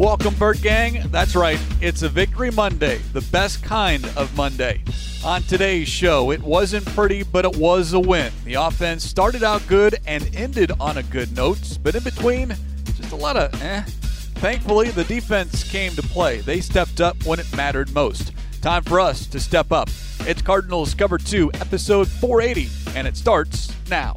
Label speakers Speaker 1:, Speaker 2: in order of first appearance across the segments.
Speaker 1: Welcome, Bird Gang. That's right, it's a Victory Monday, the best kind of Monday. On today's show, it wasn't pretty, but it was a win. The offense started out good and ended on a good note, but in between, just a lot of eh. Thankfully, the defense came to play. They stepped up when it mattered most. Time for us to step up. It's Cardinals Cover 2, episode 480, and it starts now.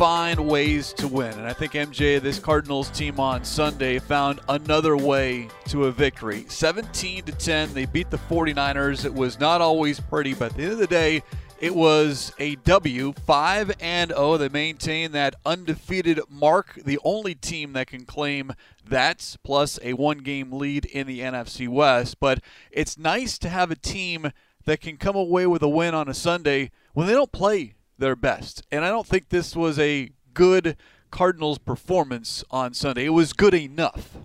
Speaker 1: find ways to win. And I think MJ, this Cardinals team on Sunday, found another way to a victory. 17 to 10, they beat the 49ers. It was not always pretty, but at the end of the day, it was a W, 5 and 0. They maintain that undefeated mark, the only team that can claim that, plus a one game lead in the NFC West. But it's nice to have a team that can come away with a win on a Sunday when they don't play their best. And I don't think this was a good Cardinals performance on Sunday. It was good enough.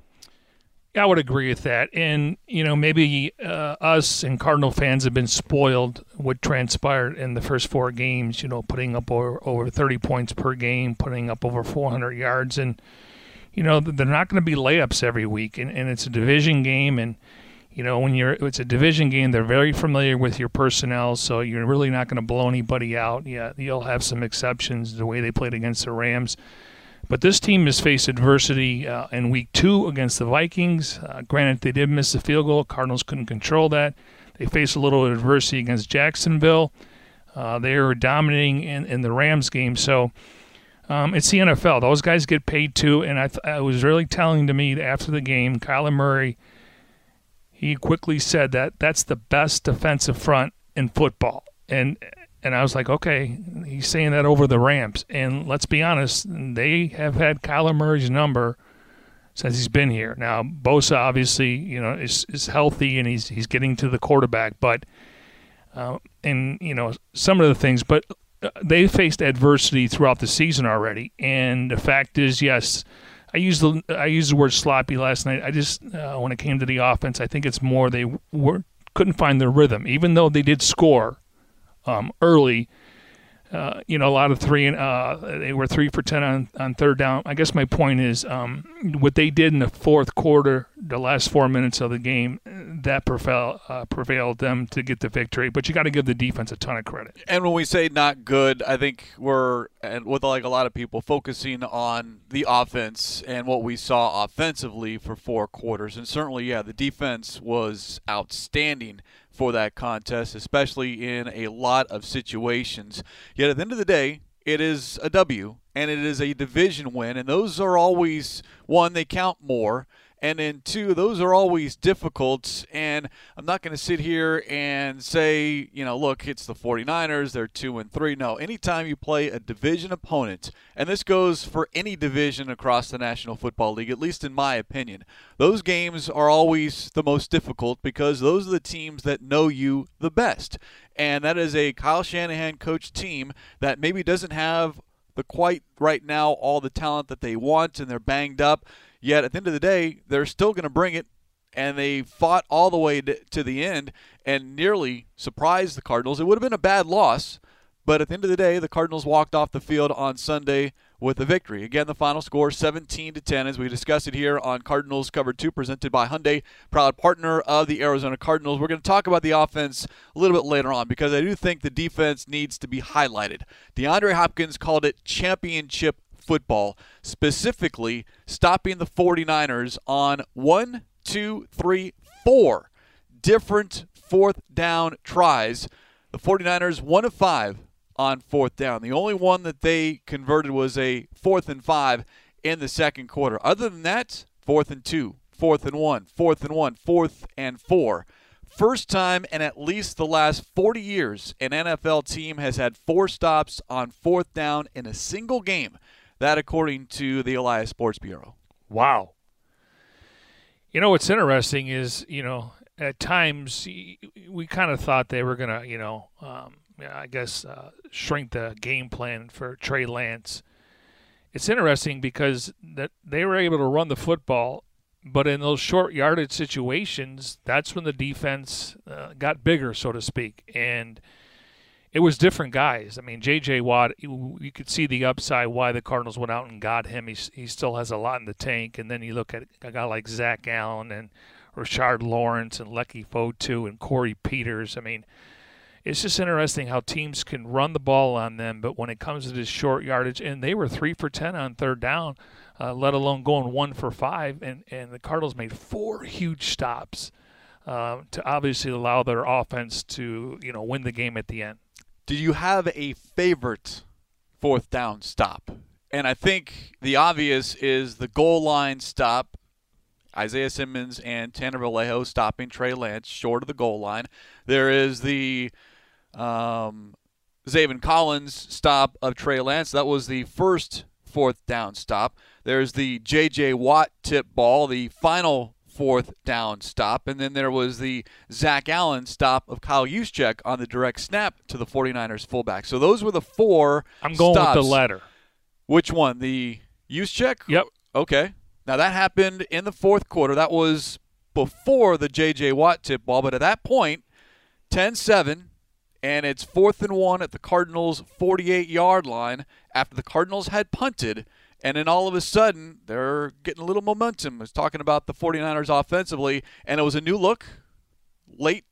Speaker 2: I would agree with that. And, you know, maybe uh, us and Cardinal fans have been spoiled what transpired in the first four games, you know, putting up over, over 30 points per game, putting up over 400 yards. And, you know, they're not going to be layups every week. And, and it's a division game. And, you know, when you're it's a division game, they're very familiar with your personnel, so you're really not going to blow anybody out. Yeah, you'll have some exceptions the way they played against the Rams. But this team has faced adversity uh, in week two against the Vikings. Uh, granted, they did miss the field goal. Cardinals couldn't control that. They faced a little adversity against Jacksonville. Uh, they were dominating in, in the Rams game. So um, it's the NFL. Those guys get paid too. And I, th- I was really telling to me after the game, Kyler Murray – he quickly said that that's the best defensive front in football. And and I was like, okay, he's saying that over the Rams. And let's be honest, they have had Kyler Murray's number since he's been here. Now Bosa obviously, you know, is is healthy and he's he's getting to the quarterback, but uh, and you know some of the things, but uh, they faced adversity throughout the season already. And the fact is, yes, I used the I used the word sloppy last night. I just uh, when it came to the offense, I think it's more they were couldn't find their rhythm, even though they did score um, early. Uh, you know, a lot of three and uh, they were three for ten on, on third down. I guess my point is um, what they did in the fourth quarter, the last four minutes of the game, that prevailed, uh, prevailed them to get the victory. But you got to give the defense a ton of credit.
Speaker 1: And when we say not good, I think we're and with like a lot of people focusing on the offense and what we saw offensively for four quarters. And certainly, yeah, the defense was outstanding for that contest, especially in a lot of situations. Yet at the end of the day, it is a W and it is a division win, and those are always one, they count more. And then, two, those are always difficult. And I'm not going to sit here and say, you know, look, it's the 49ers, they're 2 and 3. No, anytime you play a division opponent, and this goes for any division across the National Football League, at least in my opinion, those games are always the most difficult because those are the teams that know you the best. And that is a Kyle Shanahan coach team that maybe doesn't have the quite right now all the talent that they want and they're banged up. Yet at the end of the day, they're still going to bring it, and they fought all the way to the end and nearly surprised the Cardinals. It would have been a bad loss, but at the end of the day, the Cardinals walked off the field on Sunday with a victory. Again, the final score 17 to 10 as we discussed it here on Cardinals Cover 2 presented by Hyundai, proud partner of the Arizona Cardinals. We're going to talk about the offense a little bit later on because I do think the defense needs to be highlighted. DeAndre Hopkins called it championship football, specifically stopping the 49ers on one, two, three, four different fourth down tries. The 49ers, one of five on fourth down. The only one that they converted was a fourth and five in the second quarter. Other than that, fourth and two, fourth and one, fourth and one, fourth and four. First time in at least the last 40 years, an NFL team has had four stops on fourth down in a single game. That, according to the Elias Sports Bureau.
Speaker 2: Wow. You know what's interesting is you know at times we kind of thought they were gonna you know um, I guess uh, shrink the game plan for Trey Lance. It's interesting because that they were able to run the football, but in those short yardage situations, that's when the defense uh, got bigger, so to speak, and it was different guys. I mean, J.J. Watt, you could see the upside why the Cardinals went out and got him. He, he still has a lot in the tank. And then you look at a guy like Zach Allen and Rashard Lawrence and Leki Fotu and Corey Peters. I mean, it's just interesting how teams can run the ball on them, but when it comes to this short yardage, and they were three for 10 on third down, uh, let alone going one for five, and, and the Cardinals made four huge stops. Uh, to obviously allow their offense to you know win the game at the end.
Speaker 1: Do you have a favorite fourth down stop? And I think the obvious is the goal line stop. Isaiah Simmons and Tanner Vallejo stopping Trey Lance short of the goal line. There is the um, Collins stop of Trey Lance. That was the first fourth down stop. There's the J.J. Watt tip ball, the final fourth down stop. And then there was the Zach Allen stop of Kyle Juszczyk on the direct snap to the 49ers fullback. So those were the four
Speaker 2: I'm going
Speaker 1: stops.
Speaker 2: with the latter.
Speaker 1: Which one? The Juszczyk?
Speaker 2: Yep.
Speaker 1: Okay. Now that happened in the fourth quarter. That was before the J.J. Watt tip ball. But at that point, 10 7, and it's fourth and one at the Cardinals' 48 yard line after the Cardinals had punted. And then all of a sudden, they're getting a little momentum. I was talking about the 49ers offensively, and it was a new look, late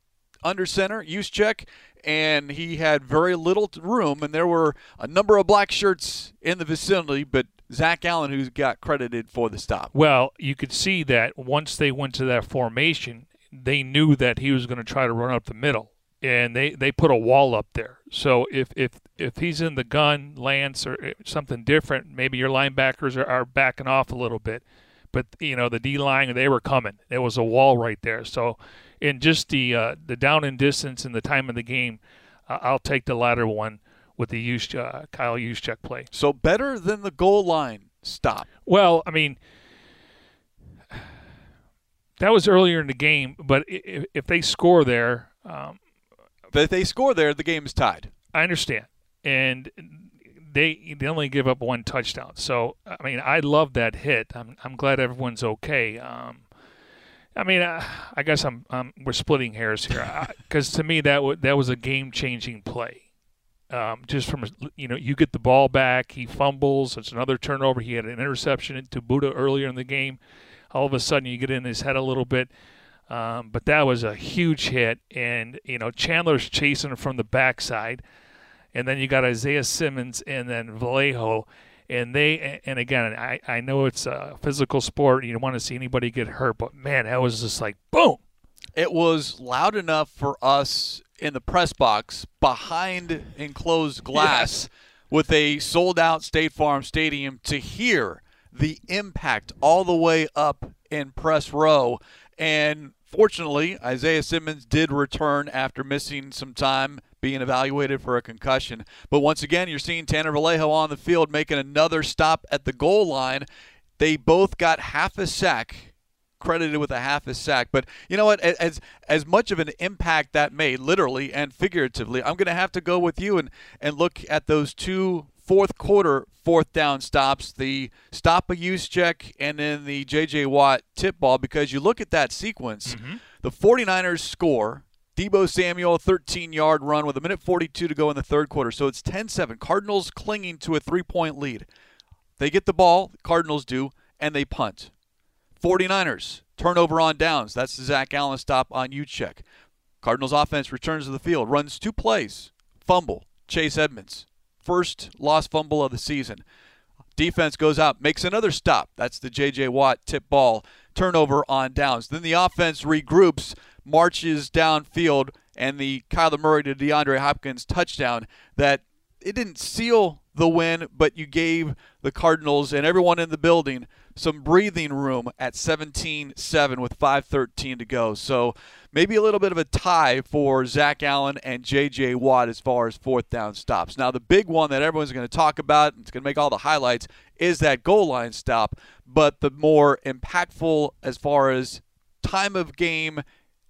Speaker 1: under center, Juszczyk, and he had very little room, and there were a number of black shirts in the vicinity, but Zach Allen, who got credited for the stop.
Speaker 2: Well, you could see that once they went to that formation, they knew that he was going to try to run up the middle and they, they put a wall up there. So if, if if he's in the gun, Lance, or eh, something different, maybe your linebackers are, are backing off a little bit. But you know the D line, they were coming. There was a wall right there. So in just the uh, the down and distance and the time of the game, uh, I'll take the latter one with the use uh, Kyle Juszczyk play.
Speaker 1: So better than the goal line stop.
Speaker 2: Well, I mean that was earlier in the game, but if, if they score there, um,
Speaker 1: if they score there, the game is tied.
Speaker 2: I understand, and they they only give up one touchdown. So I mean, I love that hit. I'm I'm glad everyone's okay. Um, I mean, I, I guess I'm, I'm we're splitting hairs here because to me that w- that was a game changing play. Um, just from you know, you get the ball back, he fumbles. It's another turnover. He had an interception to Budda earlier in the game. All of a sudden, you get in his head a little bit. Um, but that was a huge hit, and you know Chandler's chasing him from the backside, and then you got Isaiah Simmons and then Vallejo, and they and again I, I know it's a physical sport, you don't want to see anybody get hurt, but man, that was just like boom.
Speaker 1: It was loud enough for us in the press box behind enclosed glass
Speaker 2: yes.
Speaker 1: with a sold out State Farm Stadium to hear the impact all the way up in press row. And fortunately, Isaiah Simmons did return after missing some time being evaluated for a concussion. But once again, you're seeing Tanner Vallejo on the field making another stop at the goal line. They both got half a sack credited with a half a sack. But you know what? As as much of an impact that made, literally and figuratively, I'm going to have to go with you and and look at those two fourth quarter fourth down stops, the stop a Juszczyk, and then the J.J. Watt tip ball, because you look at that sequence, mm-hmm. the 49ers score. Deebo Samuel, 13 yard run with a minute 42 to go in the third quarter. So it's 10 7. Cardinals clinging to a three point lead. They get the ball, Cardinals do, and they punt. 49ers, turnover on downs. That's the Zach Allen stop on Juszczyk. Cardinals offense returns to the field, runs two plays, fumble, Chase Edmonds first lost fumble of the season. Defense goes out, makes another stop. That's the J.J. Watt tip ball turnover on downs. Then the offense regroups, marches downfield, and the Kyler Murray to DeAndre Hopkins touchdown that it didn't seal the win, but you gave the Cardinals and everyone in the building some breathing room at 17-7 with 5:13 to go. So maybe a little bit of a tie for Zach Allen and J.J. Watt as far as fourth down stops. Now the big one that everyone's going to talk about, and it's going to make all the highlights, is that goal line stop. But the more impactful as far as time of game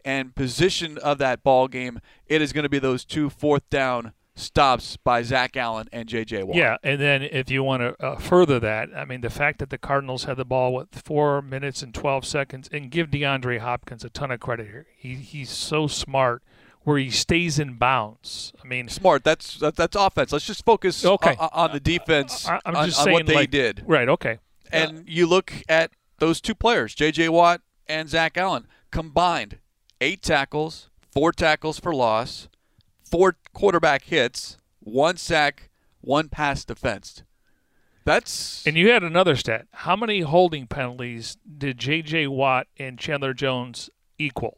Speaker 1: and position of that ball game, it is going to be those two fourth down stops by Zach Allen and J.J. Watt.
Speaker 2: Yeah, and then if you want to uh, further that, I mean, the fact that the Cardinals had the ball with four minutes and 12 seconds, and give DeAndre Hopkins a ton of credit here. He he's so smart where he stays in bounds. I mean,
Speaker 1: smart. That's that, that's offense. Let's just focus
Speaker 2: okay.
Speaker 1: on, on the defense.
Speaker 2: I, am
Speaker 1: on,
Speaker 2: just
Speaker 1: on
Speaker 2: saying
Speaker 1: what they
Speaker 2: like,
Speaker 1: did.
Speaker 2: Right. Okay.
Speaker 1: And uh, you look at those two players, J.J. Watt and Zach Allen, combined eight tackles, four tackles for loss, four quarterback hits, one sack, one pass defensed. That's
Speaker 2: and you had another stat. How many holding penalties did J.J. Watt and Chandler Jones equal?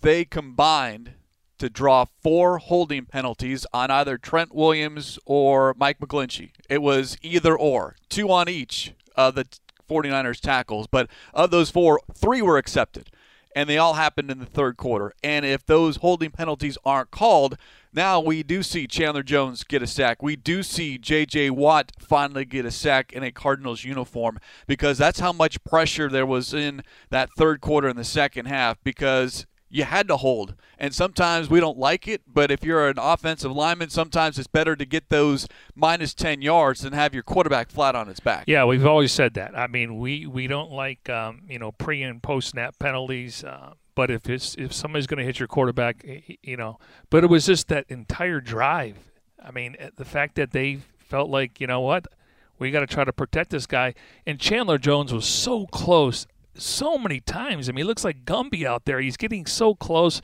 Speaker 1: They combined to draw four holding penalties on either Trent Williams or Mike McGlinchey. It was either or, two on each of the 49ers tackles. But of those four, three were accepted and they all happened in the third quarter. And if those holding penalties aren't called, now we do see Chandler Jones get a sack. We do see J.J. Watt finally get a sack in a Cardinals uniform because that's how much pressure there was in that third quarter in the second half because you had to hold. And sometimes we don't like it, but if you're an offensive lineman, sometimes it's better to get those minus 10 yards than have your quarterback flat on its back.
Speaker 2: Yeah, we've always said that. I mean, we, we don't like, um, you know, pre and post snap penalties. Uh, but if it's if somebody's going to hit your quarterback, you know, but it was just that entire drive. I mean, eh, the fact that they felt like, you know what, we got to try to protect this guy. And Chandler Jones was so close so many times. I mean, he looks like Gumby out there. He's getting so close,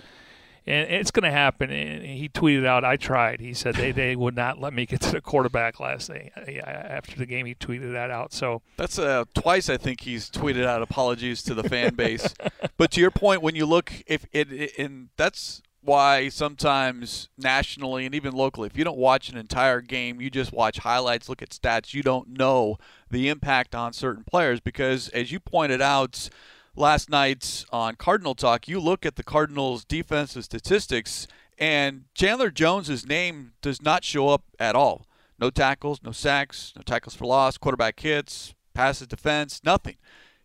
Speaker 2: and it's going to happen. And he tweeted out, "I tried." He said they, they would not let me get to the quarterback last night. After the game, he tweeted that out. So
Speaker 1: that's uh, twice I think he's tweeted out apologies to the fan base. but to your point, when you look, if it, and that's why sometimes nationally and even locally, if you don't watch an entire game, you just watch highlights, look at stats, you don't know the impact on certain players because, as you pointed out last night on Cardinal Talk, you look at the Cardinals' defensive statistics, and Chandler Jones's name does not show up at all. No tackles, no sacks, no tackles for loss, quarterback hits, passes defense, nothing.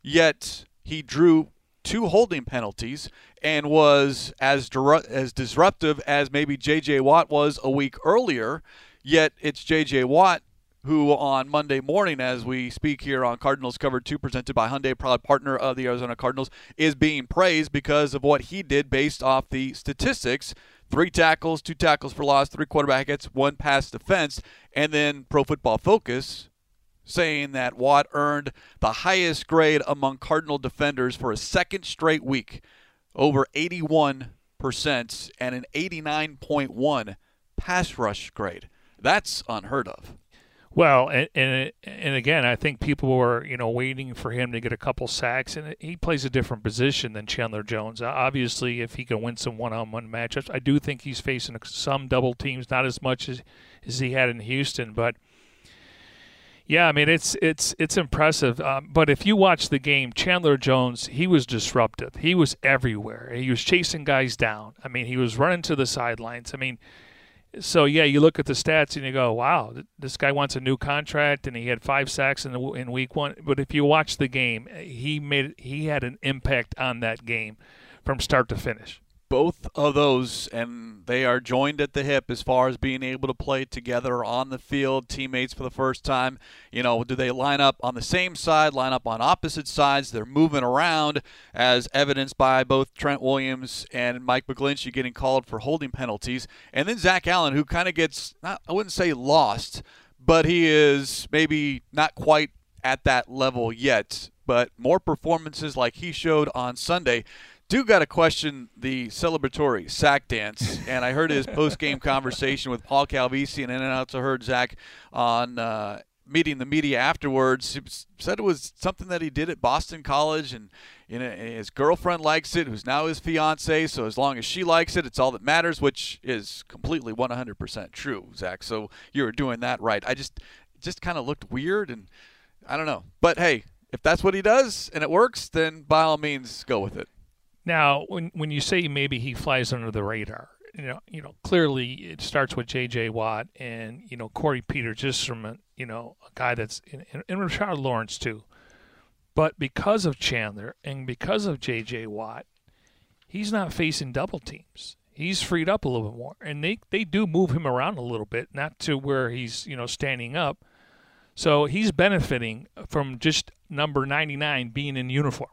Speaker 1: Yet he drew two holding penalties and was as as disruptive as maybe J.J. Watt was a week earlier. Yet it's J.J. Watt who on Monday morning, as we speak here on Cardinals Cover 2, presented by Hyundai, proud partner of the Arizona Cardinals, is being praised because of what he did based off the statistics three tackles, two tackles for loss, three quarterback hits, one pass defense, and then Pro Football Focus saying that Watt earned the highest grade among Cardinal defenders for a second straight week, over 81% and an 89.1 pass rush grade. That's unheard of.
Speaker 2: Well, and, and and again, I think people were you know waiting for him to get a couple sacks, and he plays a different position than Chandler Jones. Obviously, if he can win some one-on-one matchups, I do think he's facing some double teams, not as much as as he had in Houston, but yeah, I mean it's it's it's impressive. Um, but if you watch the game, Chandler Jones, he was disruptive. He was everywhere. He was chasing guys down. I mean, he was running to the sidelines. I mean, so yeah, you look at the stats and you go, "Wow, this guy wants a new contract," and he had five sacks in the, in week one. But if you watch the game, he made he had an impact on that game from start to finish
Speaker 1: both of those, and they are joined at the hip as far as being able to play together on the field, teammates for the first time. You know, do they line up on the same side, line up on opposite sides? They're moving around, as evidenced by both Trent Williams and Mike McGlinchey getting called for holding penalties. And then Zach Allen, who kind of gets, not, I wouldn't say lost, but he is maybe not quite at that level yet. But more performances like he showed on Sunday do got to question the celebratory sack dance, and I heard his post-game conversation with Paul Calvisi, and In then I also heard Zach on uh, meeting the media afterwards. He said it was something that he did at Boston College, and you know, his girlfriend likes it, who's now his fiance. So as long as she likes it, it's all that matters, which is completely 100% true, Zach. So you were doing that right. I just, just kind of looked weird, and I don't know. But hey, if that's what he does and it works, then by all means, go with it.
Speaker 2: Now, when when you say maybe he flies under the radar, you know, you know, clearly it starts with J.J. Watt and you know Corey Peters, just from a you know a guy that's in, and Rashard Lawrence too. But because of Chandler and because of J.J. Watt, he's not facing double teams. He's freed up a little bit more, and they they do move him around a little bit, not to where he's you know standing up. So he's benefiting from just number 99 being in uniform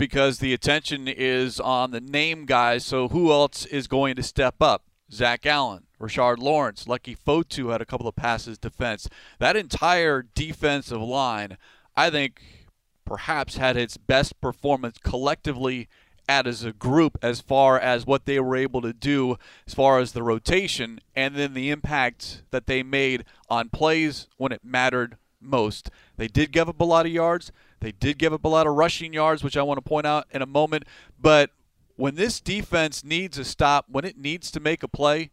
Speaker 1: because the attention is on the name guys. So who else is going to step up? Zach Allen, Rashard Lawrence, Leki Fotu had a couple of passes defense. That entire defensive line, I think, perhaps had its best performance collectively as a group as far as what they were able to do as far as the rotation and then the impact that they made on plays when it mattered most. They did give up a lot of yards. They did give up a lot of rushing yards, which I want to point out in a moment. But when this defense needs a stop, when it needs to make a play,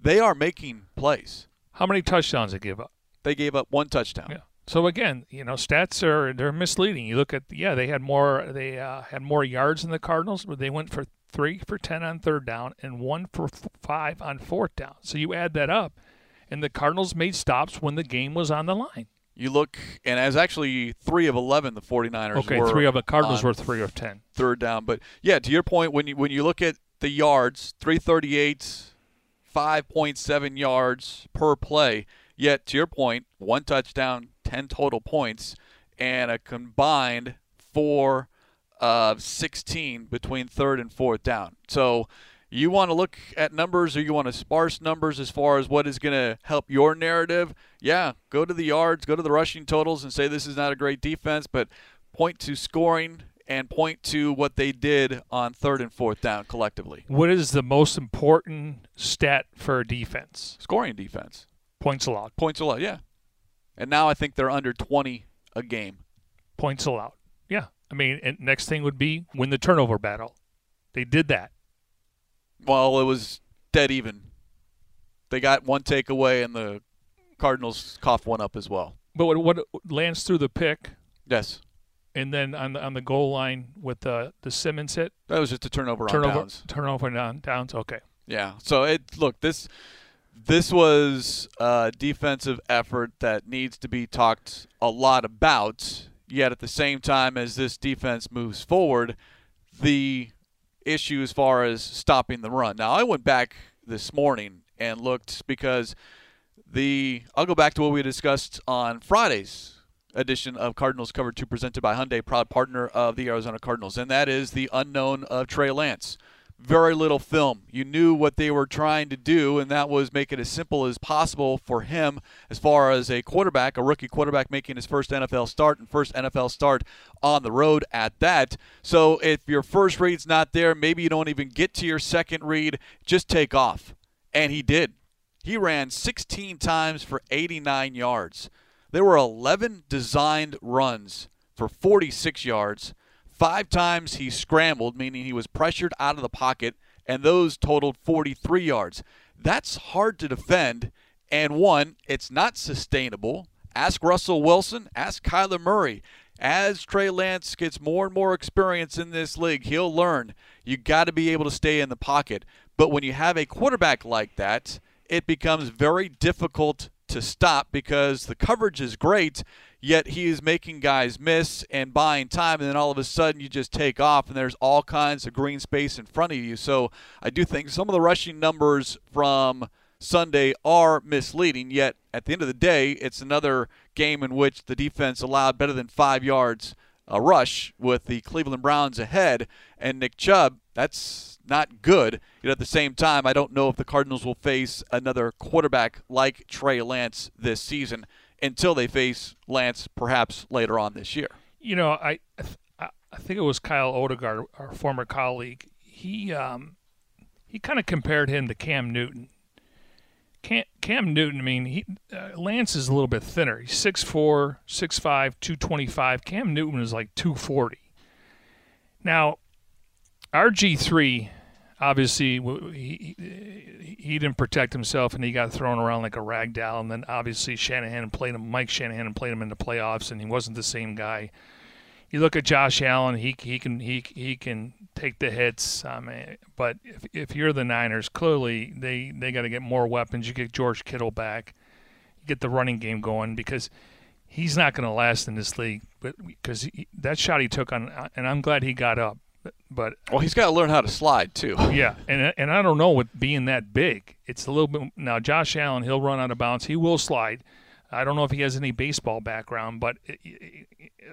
Speaker 1: they are making plays.
Speaker 2: How many touchdowns they give up?
Speaker 1: They gave up one touchdown.
Speaker 2: Yeah. So again, you know, stats are they're misleading. You look at yeah, they had more they uh, had more yards than the Cardinals, but they went for three for ten on third down and one for five on fourth down. So you add that up, and the Cardinals made stops when the game was on the line.
Speaker 1: You look, and as actually three of eleven, the 49ers. Were.
Speaker 2: Okay, three of the Cardinals were three of ten.
Speaker 1: Third down, but yeah, to your point, when you when you look at the yards, three thirty eight, five point seven yards per play. Yet to your point, one touchdown, 10 total points, and a combined four of 16 between third and fourth down. So you want to look at numbers or you want to sparse numbers as far as what is going to help your narrative, yeah, go to the yards, go to the rushing totals and say this is not a great defense, but point to scoring and point to what they did on third and fourth down collectively.
Speaker 2: What is the most important stat for a defense?
Speaker 1: Scoring defense.
Speaker 2: Points allowed.
Speaker 1: Points allowed, yeah. And now I think they're under 20 a game.
Speaker 2: Points allowed. Yeah. I mean, next thing would be win the turnover battle. They did that.
Speaker 1: Well, it was dead even. They got one takeaway, and the Cardinals coughed one up as well.
Speaker 2: But what, what Lance threw the pick?
Speaker 1: Yes.
Speaker 2: And then on the on the goal line with the the Simmons hit.
Speaker 1: That was just a turnover,
Speaker 2: turnover
Speaker 1: on downs.
Speaker 2: Turnover on downs. Okay.
Speaker 1: Yeah. So it look this this was a defensive effort that needs to be talked a lot about. Yet at the same time as this defense moves forward, the issue as far as stopping the run. Now I went back this morning and looked because the I'll go back to what we discussed on Friday's edition of Cardinals Cover 2 presented by Hyundai, proud partner of the Arizona Cardinals, and that is the unknown of Trey Lance very little film. You knew what they were trying to do, and that was make it as simple as possible for him as far as a quarterback, a rookie quarterback making his first NFL start and first NFL start on the road at that. So if your first read's not there, maybe you don't even get to your second read, just take off. And he did. He ran 16 times for 89 yards. There were 11 designed runs for 46 yards Five times he scrambled, meaning he was pressured out of the pocket, and those totaled 43 yards. That's hard to defend. And one, it's not sustainable. Ask Russell Wilson, ask Kyler Murray. As Trey Lance gets more and more experience in this league, he'll learn you got to be able to stay in the pocket. But when you have a quarterback like that, it becomes very difficult to stop because the coverage is great yet he is making guys miss and buying time, and then all of a sudden you just take off, and there's all kinds of green space in front of you. So I do think some of the rushing numbers from Sunday are misleading, yet at the end of the day, it's another game in which the defense allowed better than five yards a rush with the Cleveland Browns ahead, and Nick Chubb, that's not good. Yet at the same time, I don't know if the Cardinals will face another quarterback like Trey Lance this season until they face Lance perhaps later on this year.
Speaker 2: You know, I I think it was Kyle Odegard, our former colleague. He um, he kind of compared him to Cam Newton. Cam, Cam Newton, I mean, he, uh, Lance is a little bit thinner. He's 6'4", 6'5", 225. Cam Newton is like 240. Now, RG3 obviously he, he didn't protect himself and he got thrown around like a rag doll. And then obviously Shanahan played him, Mike Shanahan played him in the playoffs, and he wasn't the same guy. You look at Josh Allen; he he can he he can take the hits. I mean, but if if you're the Niners, clearly they they got to get more weapons. You get George Kittle back, you get the running game going because he's not going to last in this league. But because that shot he took on, uh, and I'm glad he got up. But
Speaker 1: well, he's got to learn how to slide too.
Speaker 2: yeah, and uh, and I don't know with being that big, it's a little bit now. Josh Allen, he'll run out of bounds. He will slide. I don't know if he has any baseball background, but uh,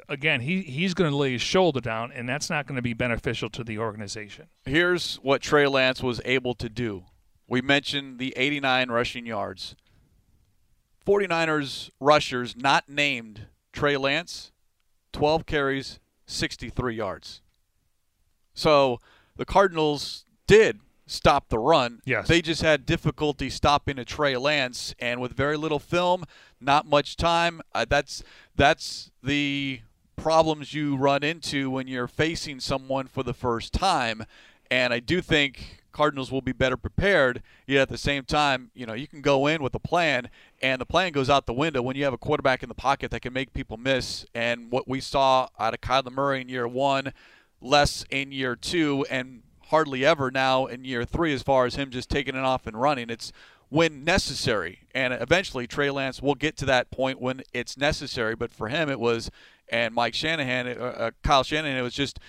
Speaker 2: again, he he's going to lay his shoulder down, and that's not going to be beneficial to the organization.
Speaker 1: Here's what Trey Lance was able to do. We mentioned the 89 rushing yards. 49ers rushers not named Trey Lance, 12 carries, 63 yards. So the Cardinals did stop the run.
Speaker 2: Yes.
Speaker 1: They just had difficulty stopping a Trey Lance, and with very little film, not much time. Uh, that's that's the problems you run into when you're facing someone for the first time. And I do think Cardinals will be better prepared. Yet at the same time, you know, you can go in with a plan, and the plan goes out the window when you have a quarterback in the pocket that can make people miss. And what we saw out of Kyler Murray in year one, less in year two, and hardly ever now in year three, as far as him just taking it off and running. It's when necessary, and eventually Trey Lance will get to that point when it's necessary. But for him, it was, and Mike Shanahan, uh, uh Kyle Shanahan, it was just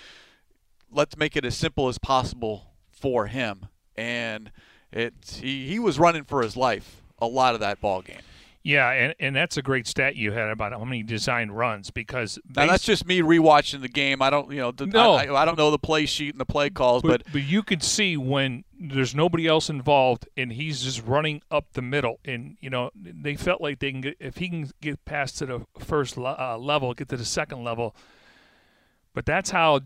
Speaker 1: let's make it as simple as possible for him, and it he, he was running for his life a lot of that ball game.
Speaker 2: Yeah, and, and that's a great stat you had about how many designed runs because
Speaker 1: now that's just me rewatching the game. I don't, you know, the, no. I, I, don't know the play sheet and the play calls, but,
Speaker 2: but, but you could see when there's nobody else involved and he's just running up the middle, and you know they felt like they can get if he can get past to the first uh, level, get to the second level. But that's how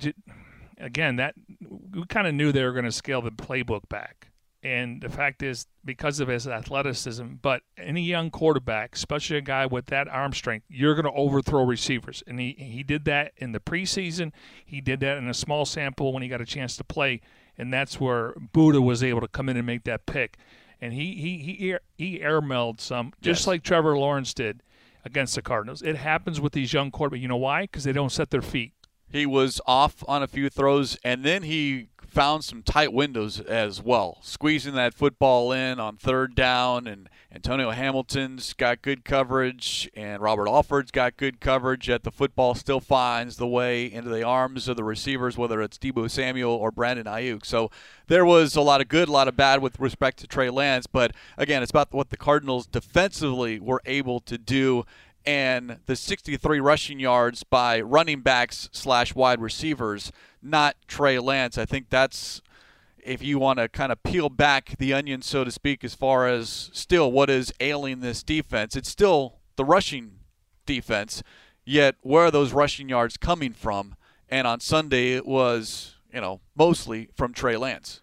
Speaker 2: again, that we kind of knew they were going to scale the playbook back. And the fact is, because of his athleticism, but any young quarterback, especially a guy with that arm strength, you're going to overthrow receivers. And he, he did that in the preseason. He did that in a small sample when he got a chance to play. And that's where Budda was able to come in and make that pick. And he he he air, he airmailed some, just yes. like Trevor Lawrence did against the Cardinals. It happens with these young quarterbacks. You know why? Because they don't set their feet.
Speaker 1: He was off on a few throws, and then he found some tight windows as well, squeezing that football in on third down. And Antonio Hamilton's got good coverage, and Robert Alford's got good coverage. Yet the football still finds the way into the arms of the receivers, whether it's Deebo Samuel or Brandon Aiyuk. So there was a lot of good, a lot of bad with respect to Trey Lance. But again, it's about what the Cardinals defensively were able to do and the 63 rushing yards by running backs slash wide receivers, not Trey Lance. I think that's if you want to kind of peel back the onion, so to speak, as far as still what is ailing this defense. It's still the rushing defense, yet where are those rushing yards coming from? And on Sunday, it was you know mostly from Trey Lance.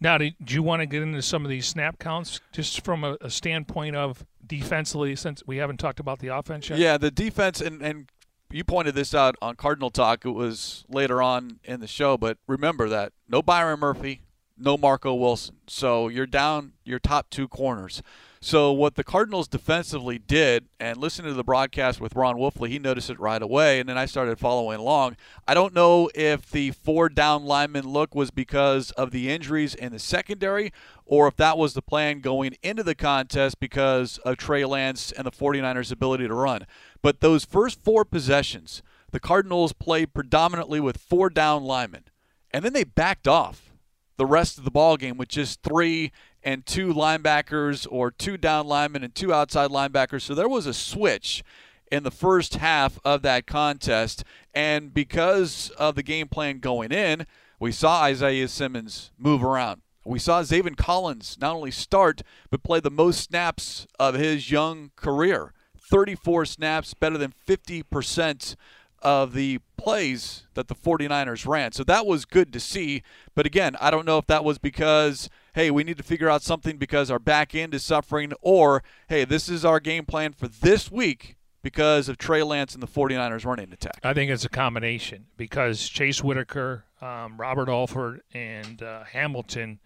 Speaker 2: Now, do you want to get into some of these snap counts just from a, a, standpoint of defensively, since we haven't talked about the offense yet?
Speaker 1: Yeah, the defense, and, and you pointed this out on Cardinal Talk. It was later on in the show, but remember that no Byron Murphy, no Marco Wilson. So you're down your top two corners. So what the Cardinals defensively did, and listening to the broadcast with Ron Wolfley, he noticed it right away, and then I started following along. I don't know if the four down lineman look was because of the injuries in the secondary, or if that was the plan going into the contest because of Trey Lance and the 49ers' ability to run. But those first four possessions, the Cardinals played predominantly with four down linemen, and then they backed off the rest of the ball game with just three and two linebackers or two down linemen and two outside linebackers. So there was a switch in the first half of that contest. And because of the game plan going in, we saw Isaiah Simmons move around. We saw Zaven Collins not only start, but play the most snaps of his young career 34 snaps, better than 50% of the plays that the 49ers ran. So that was good to see. But again, I don't know if that was because, hey, we need to figure out something because our back end is suffering, or, hey, this is our game plan for this week because of Trey Lance and the 49ers running attack.
Speaker 2: I think it's a combination because Jace Whitaker, um, Robert Alford, and uh, Hamilton.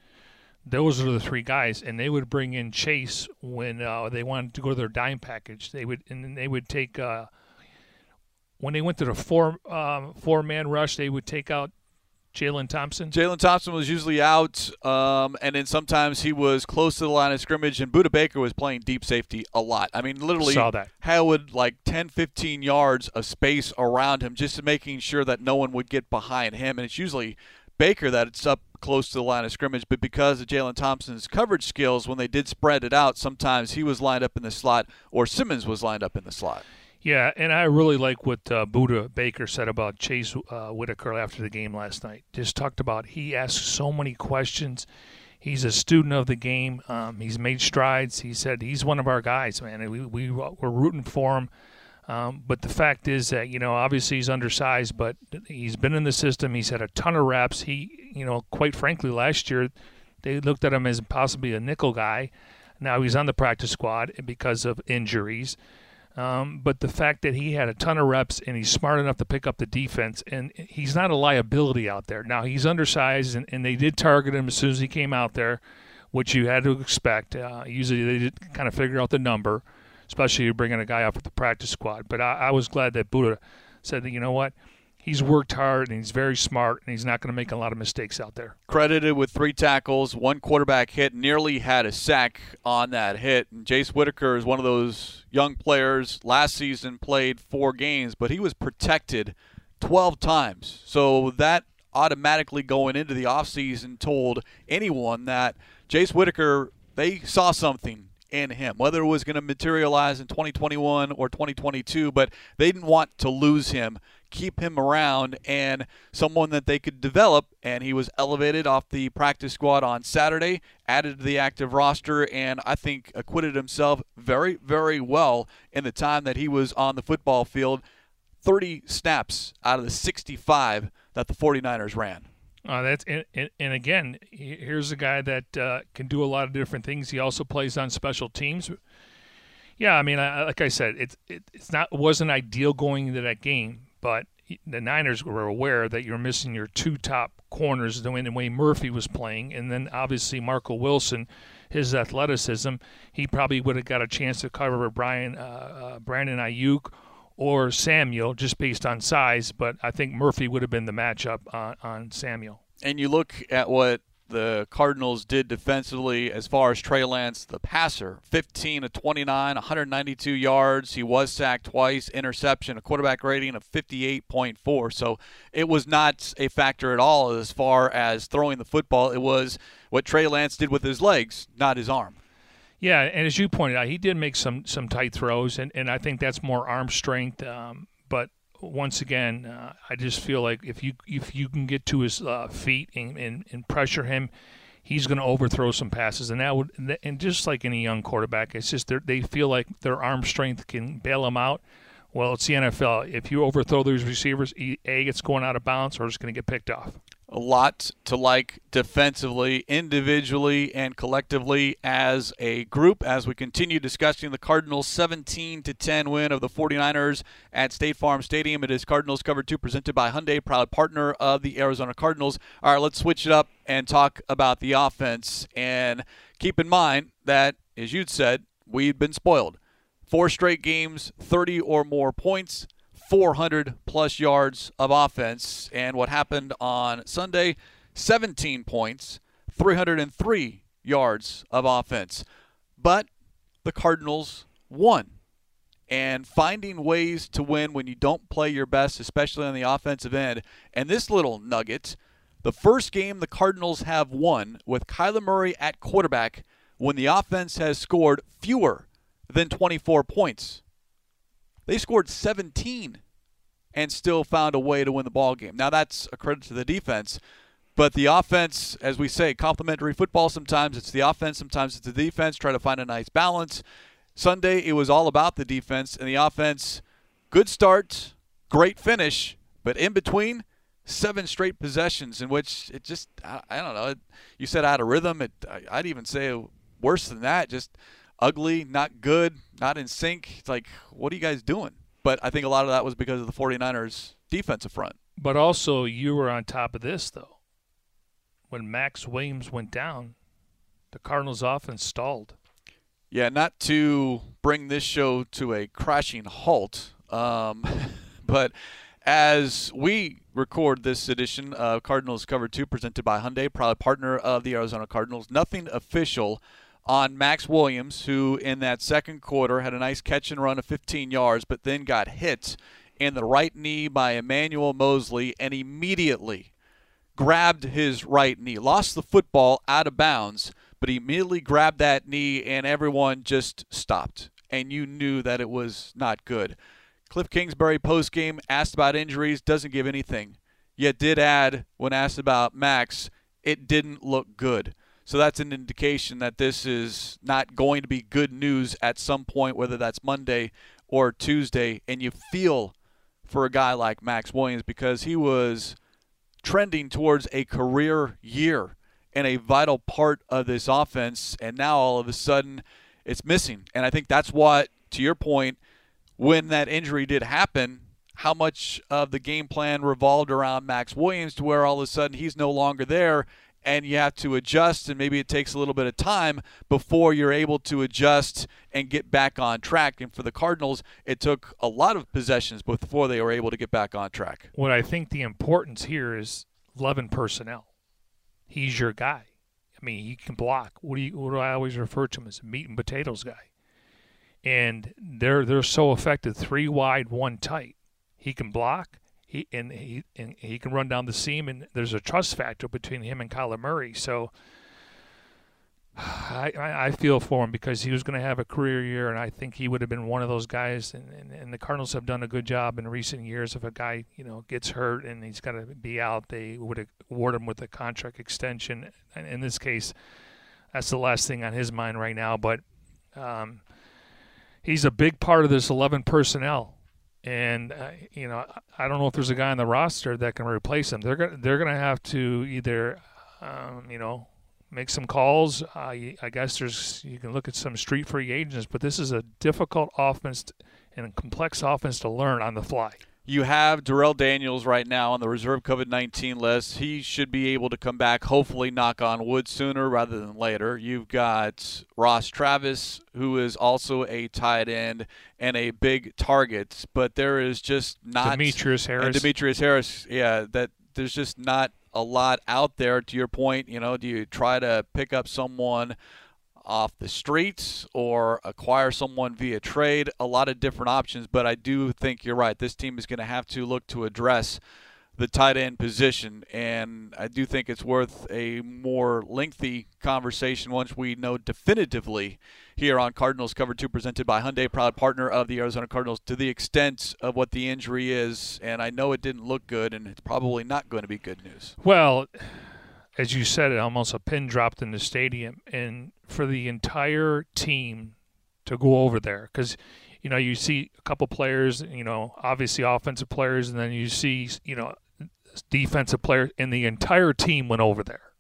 Speaker 2: Those are the three guys, and they would bring in Jace when uh, they wanted to go to their dime package. They would, and they would take uh, when they went to the four um, four man rush, they would take out Jalen Thompson?
Speaker 1: Jalen Thompson was usually out, um, and then sometimes he was close to the line of scrimmage, and Budda Baker was playing deep safety a lot. I mean, literally,
Speaker 2: Saw that.
Speaker 1: Howard like 10, 15 yards of space around him, just making sure that no one would get behind him. And it's usually Baker that it's up close to the line of scrimmage, but because of Jalen Thompson's coverage skills, when they did spread it out, sometimes he was lined up in the slot or Simmons was lined up in the slot.
Speaker 2: Yeah, and I really like what uh, Budda Baker said about Jace uh, Whitaker after the game last night. Just talked about he asks so many questions. He's a student of the game. Um, he's made strides. He said he's one of our guys, man. We, we we're rooting for him. Um, but the fact is that you know obviously he's undersized, but he's been in the system. He's had a ton of reps. He you know quite frankly last year they looked at him as possibly a nickel guy. Now he's on the practice squad because of injuries. Um, but the fact that he had a ton of reps and he's smart enough to pick up the defense, and he's not a liability out there. Now, he's undersized, and, and they did target him as soon as he came out there, which you had to expect. Uh, usually they did kind of figure out the number, especially bringing a guy up with the practice squad. But I, I was glad that Budda said that, you know what? He's worked hard and he's very smart and he's not going to make a lot of mistakes out there.
Speaker 1: Credited with three tackles, one quarterback hit, nearly had a sack on that hit. And Jace Whitaker is one of those young players. Last season played four games, but he was protected 12 times. So that automatically going into the offseason told anyone that Jace Whitaker, they saw something in him, whether it was going to materialize in 2021 or 2022, but they didn't want to lose him keep him around and someone that they could develop. And he was elevated off the practice squad on Saturday, added to the active roster, and I think acquitted himself very, very well in the time that he was on the football field. 30 snaps out of the 65 that the 49ers ran.
Speaker 2: Uh, that's and, and, again, here's a guy that uh, can do a lot of different things. He also plays on special teams. Yeah, I mean, I, like I said, it's it, it's not wasn't ideal going into that game, but the Niners were aware that you're missing your two top corners the way, Murphy was playing, and then obviously Marco Wilson, his athleticism, he probably would have got a chance to cover Brian uh, uh, Brandon Aiyuk or Samuel just based on size, but I think Murphy would have been the matchup on, on Samuel.
Speaker 1: And you look at what the Cardinals did defensively as far as Trey Lance, the passer, 15 to 29, 192 yards. He was sacked twice, interception, a quarterback rating of 58.4. So it was not a factor at all as far as throwing the football. It was what Trey Lance did with his legs, not his arm.
Speaker 2: Yeah, and as you pointed out, he did make some some tight throws, and, and I think that's more arm strength. Um, but once again, uh, I just feel like if you if you can get to his uh, feet and, and, and, pressure him, he's going to overthrow some passes, and that would and just like any young quarterback, it's just they feel like their arm strength can bail them out. Well, it's the NFL. If you overthrow those receivers, a it's going out of bounds or it's going to get picked off
Speaker 1: a lot to like defensively, individually, and collectively as a group as we continue discussing the Cardinals 17 to 10 win of the 49ers at State Farm Stadium. It is Cardinals Cover 2 presented by Hyundai, proud partner of the Arizona Cardinals. All right, let's switch it up and talk about the offense. And keep in mind that, as you'd said, we've been spoiled. Four straight games, 30 or more points. 400 plus yards of offense. And what happened on Sunday 17 points, 303 yards of offense. But the Cardinals won. And finding ways to win when you don't play your best, especially on the offensive end. And this little nugget the first game the Cardinals have won with Kyler Murray at quarterback when the offense has scored fewer than 24 points. They scored 17 and still found a way to win the ball game. Now that's a credit to the defense, but the offense, as we say, complementary football. Sometimes it's the offense, sometimes it's the defense. Try to find a nice balance. Sunday it was all about the defense and the offense. Good start, great finish, but in between seven straight possessions in which it just I, I don't know. It, you said out of rhythm. It I, I'd even say worse than that. Just ugly, not good, not in sync. It's like, what are you guys doing? But I think a lot of that was because of the 49ers defensive front.
Speaker 2: But also, you were on top of this, though. When Maxx Williams went down, the Cardinals offense stalled.
Speaker 1: Yeah, not to bring this show to a crashing halt, um, but as we record this edition of Cardinals Cover 2 presented by Hyundai, proud partner of the Arizona Cardinals. Nothing official on Maxx Williams, who in that second quarter had a nice catch and run of 15 yards, but then got hit in the right knee by Emmanuel Moseley and immediately grabbed his right knee. Lost the football out of bounds, but he immediately grabbed that knee and everyone just stopped. And you knew that it was not good. Cliff Kingsbury postgame asked about injuries, doesn't give anything, yet did add when asked about Maxx, it didn't look good. So that's an indication that this is not going to be good news at some point, whether that's Monday or Tuesday. And you feel for a guy like Maxx Williams because he was trending towards a career year and a vital part of this offense. And now all of a sudden it's missing. And I think that's what, to your point, when that injury did happen, how much of the game plan revolved around Maxx Williams to where all of a sudden he's no longer there and you have to adjust and maybe it takes a little bit of time before you're able to adjust and get back on track. And for the cardinals it took a lot of possessions before they were able to get back on track.
Speaker 2: What i think the importance here is 11 personnel. He's your guy. I mean he can block. What do you what do i always refer to him as? A meat and potatoes guy. And they're they're so effective. Three wide, one tight. He can block. He and he and he can run down the seam, and there's a trust factor between him and Kyler Murray. So I, I feel for him because he was going to have a career year, and I think he would have been one of those guys. And, and, and the Cardinals have done a good job in recent years. If a guy you know gets hurt and he's got to be out, they would award him with a contract extension. And in this case, that's the last thing on his mind right now. But um, he's a big part of this 11 personnel. And uh, you know, I don't know if there's a guy on the roster that can replace him. They're gonna they're gonna have to either, um, you know, make some calls. Uh, I guess there's you can look at some street free agents, but this is a difficult offense and a complex offense to learn on the fly.
Speaker 1: You have Darrell Daniels right now on the reserve COVID 19 list. He should be able to come back, hopefully, knock on wood sooner rather than later. You've got Ross Travis, who is also a tight end and a big target, but there is just not.
Speaker 2: Demetrius Harris.
Speaker 1: Demetrius Harris, yeah, that there's just not a lot out there. To your point, you know, do you try to pick up someone off the streets or acquire someone via trade. A lot of different options, but I do think you're right. This team is going to have to look to address the tight end position, and I do think it's worth a more lengthy conversation once we know definitively here on Cardinals Cover 2 presented by Hyundai, proud partner of the Arizona Cardinals, to the extent of what the injury is. And I know it didn't look good, and it's probably not going to be good news.
Speaker 2: Well, as you said, it almost a pin dropped in the stadium, and for the entire team to go over there because you know you see a couple players, you know, obviously offensive players, and then you see you know defensive players, and the entire team went over there,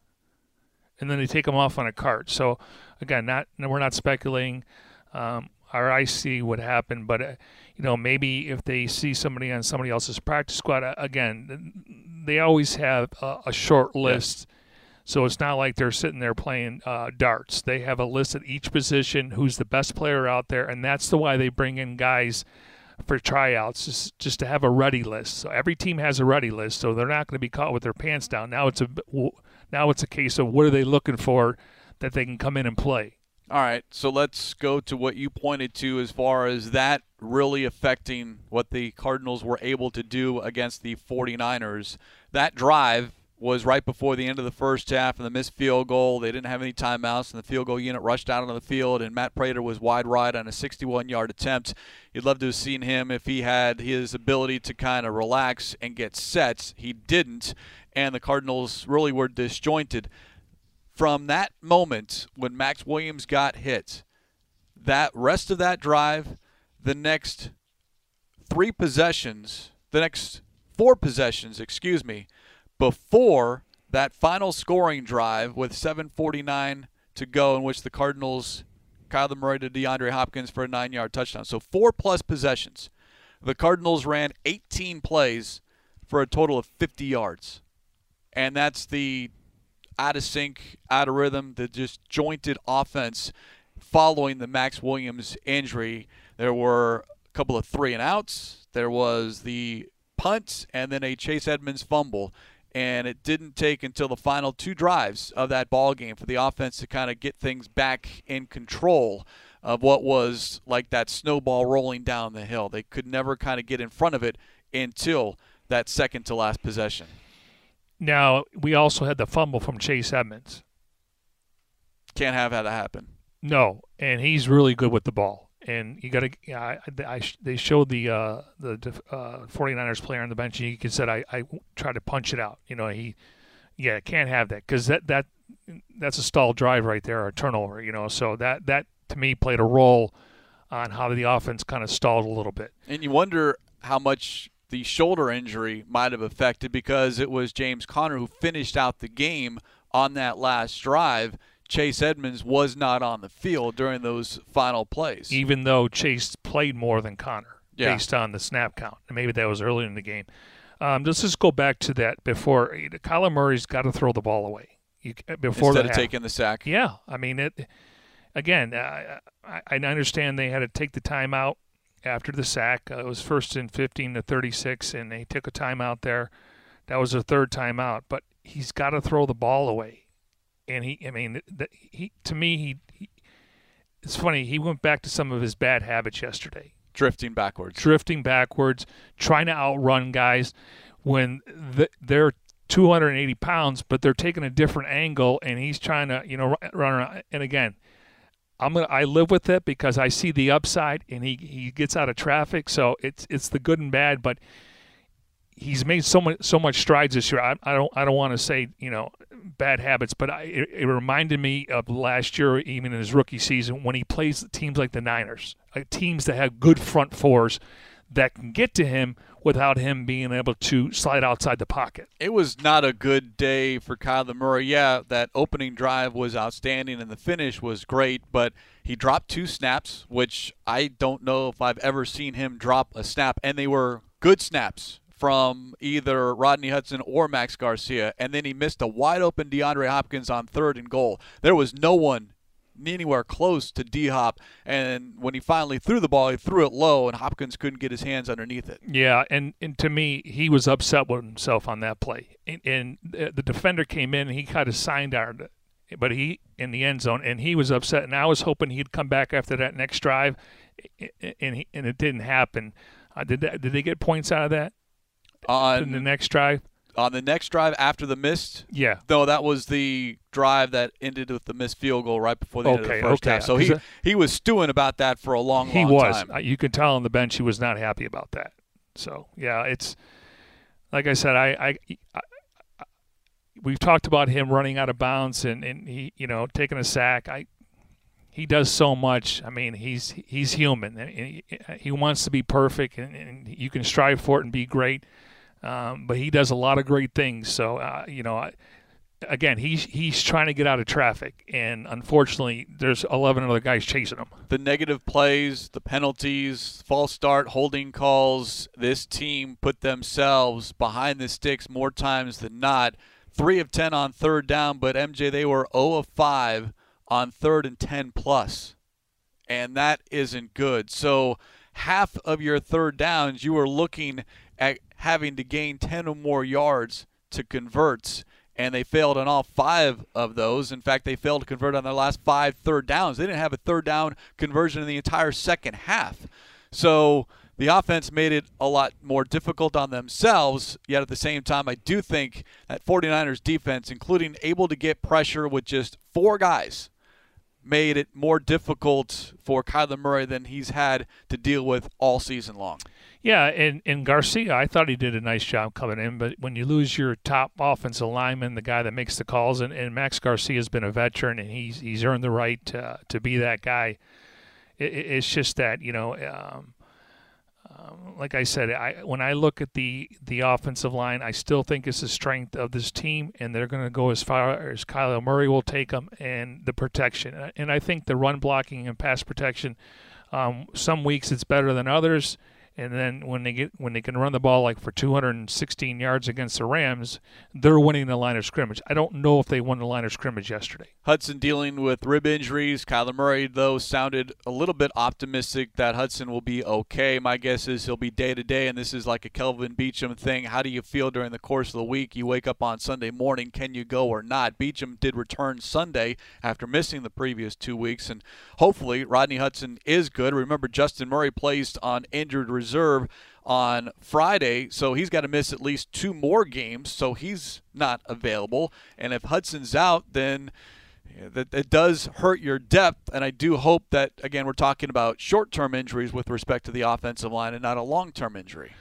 Speaker 2: and then they take them off on a cart. So again, not we're not speculating. Um, or I see what happened, but uh, you know maybe if they see somebody on somebody else's practice squad, uh, again, they always have a, a short list. So it's not like they're sitting there playing uh, darts. They have a list at each position who's the best player out there, and that's the why they bring in guys for tryouts just, just to have a ready list. So every team has a ready list, so they're not going to be caught with their pants down. Now it's a now it's a case of what are they looking for that they can come in and play.
Speaker 1: All right, so let's go to what you pointed to as far as that really affecting what the Cardinals were able to do against the 49ers. That drive was right before the end of the first half and the missed field goal. They didn't have any timeouts, and the field goal unit rushed out onto the field, and Matt Prater was wide right on a 61 yard attempt. You'd love to have seen him if he had his ability to kind of relax and get sets. He didn't, and the Cardinals really were disjointed. From that moment when Maxx Williams got hit, that rest of that drive, the next three possessions, the next four possessions, excuse me, before that final scoring drive with 7:49 to go, in which the Cardinals Kyler Murray to DeAndre Hopkins for a nine-yard touchdown. So four plus possessions. The Cardinals ran 18 plays for a total of 50 yards, and that's the out of sync, out of rhythm, the disjointed offense following the Maxx Williams injury. There were a couple of three and outs. There was the punt and then a Chase Edmonds fumble. And it didn't take until the final two drives of that ball game for the offense to kind of get things back in control of what was like that snowball rolling down the hill. They could never kind of get in front of it until that second to last possession.
Speaker 2: Now, we also had the fumble from Chase Edmonds.
Speaker 1: Can't have that happen.
Speaker 2: No, and he's really good with the ball. And you got to, yeah, I, I, they showed the uh, the uh, 49ers player on the bench, and he said, I, I tried to punch it out. You know, he, yeah, can't have that because that, that, that's a stalled drive right there, a turnover, you know. So that, that to me played a role on how the offense kind of stalled a little bit.
Speaker 1: And you wonder how much the shoulder injury might have affected because it was James Conner who finished out the game on that last drive. Chase Edmonds was not on the field during those final plays.
Speaker 2: Even though Chase played more than Conner
Speaker 1: yeah.
Speaker 2: based on the snap count. Maybe that was early in the game. Um, let's just go back to that before. Kyler Murray's got to throw the ball away. You, before
Speaker 1: Instead
Speaker 2: of
Speaker 1: half. taking the sack.
Speaker 2: Yeah. I mean, it. again, uh, I, I understand they had to take the timeout after the sack. Uh, it was first and 15 to 36, and they took a timeout there. That was their third timeout, but he's got to throw the ball away and he, I mean, the, he to me, he, he, it's funny. He went back to some of his bad habits yesterday.
Speaker 1: Drifting backwards.
Speaker 2: Drifting backwards, trying to outrun guys when the, they're 280 pounds, but they're taking a different angle, and he's trying to, you know, run around. And again, I'm gonna, I live with it because I see the upside, and he, he gets out of traffic. So it's it's the good and bad, but he's made so much so much strides this year. I, I don't I don't want to say you know bad habits, but I, it, it, reminded me of last year, even in his rookie season, when he plays teams like the Niners, like teams that have good front fours that can get to him without him being able to slide outside the pocket.
Speaker 1: It was not a good day for Kyler Murray. Yeah, that opening drive was outstanding and the finish was great, but he dropped two snaps, which I don't know if I've ever seen him drop a snap, and they were good snaps from either Rodney Hudson or Max Garcia, and then he missed a wide open DeAndre Hopkins on third and goal. There was no one anywhere close to D Hop, and when he finally threw the ball, he threw it low, and Hopkins couldn't get his hands underneath it.
Speaker 2: Yeah, and, and to me, he was upset with himself on that play. And, and the defender came in, and he kind of signed our, but he in the end zone, and he was upset. And I was hoping he'd come back after that next drive, and he, and it didn't happen. Uh, did that, did they get points out of that?
Speaker 1: On
Speaker 2: the next drive.
Speaker 1: On the next drive after the missed,
Speaker 2: yeah.
Speaker 1: Though that was the drive that ended with the missed field goal right before the
Speaker 2: okay,
Speaker 1: end of the first
Speaker 2: okay.
Speaker 1: half. So he he was stewing about that for a long,
Speaker 2: he
Speaker 1: long
Speaker 2: was.
Speaker 1: time.
Speaker 2: You could tell on the bench he was not happy about that. So yeah, it's like I said. I, I, I we've talked about him running out of bounds and, and he you know taking a sack. I he does so much. I mean, he's he's human. and He, he wants to be perfect, and, and, you can strive for it and be great. Um, but he does a lot of great things. So uh, you know, I, again, he's he's trying to get out of traffic, and unfortunately, there's 11 other guys chasing him.
Speaker 1: The negative plays, the penalties, false start, holding calls. This team put themselves behind the sticks more times than not. Three of 10 on third down, but MJ they were 0 of 5 on third and 10 plus, and that isn't good. So half of your third downs, you are looking at having to gain 10 or more yards to convert, and they failed on all five of those. In fact, they failed to convert on their last five third downs. They didn't have a third down conversion in the entire second half. So the offense made it a lot more difficult on themselves, yet at the same time, I do think that 49ers defense, including able to get pressure with just four guys, made it more difficult for Kyler Murray than he's had to deal with all season long.
Speaker 2: Yeah, and, and Garcia, I thought he did a nice job coming in, but when you lose your top offensive lineman, the guy that makes the calls, and, and Max Garcia has been a veteran and he's he's earned the right to, to be that guy. It, it's just that you know, um, um, like I said, I when I look at the the offensive line, I still think it's the strength of this team, and they're going to go as far as Kyler Murray will take them, and the protection, and I think the run blocking and pass protection. Um, some weeks it's better than others And then when they get when they can run the ball like for 216 yards against the Rams, they're winning the line of scrimmage. I don't know if they won the line of scrimmage yesterday.
Speaker 1: Hudson dealing with rib injuries. Kyler Murray, though, sounded a little bit optimistic that Hudson will be okay. My guess is he'll be day to day, and this is like a Kelvin Beachum thing. How do you feel during the course of the week? You wake up on Sunday morning, can you go or not? Beachum did return Sunday after missing the previous two weeks, and hopefully Rodney Hudson is good. Remember, Justin Murray placed on injured reserve on Friday, so he's got to miss at least two more games, so he's not available. And if Hudson's out, then that it does hurt your depth, and I do hope that again we're talking about short-term injuries with respect to the offensive line and not a long-term injury.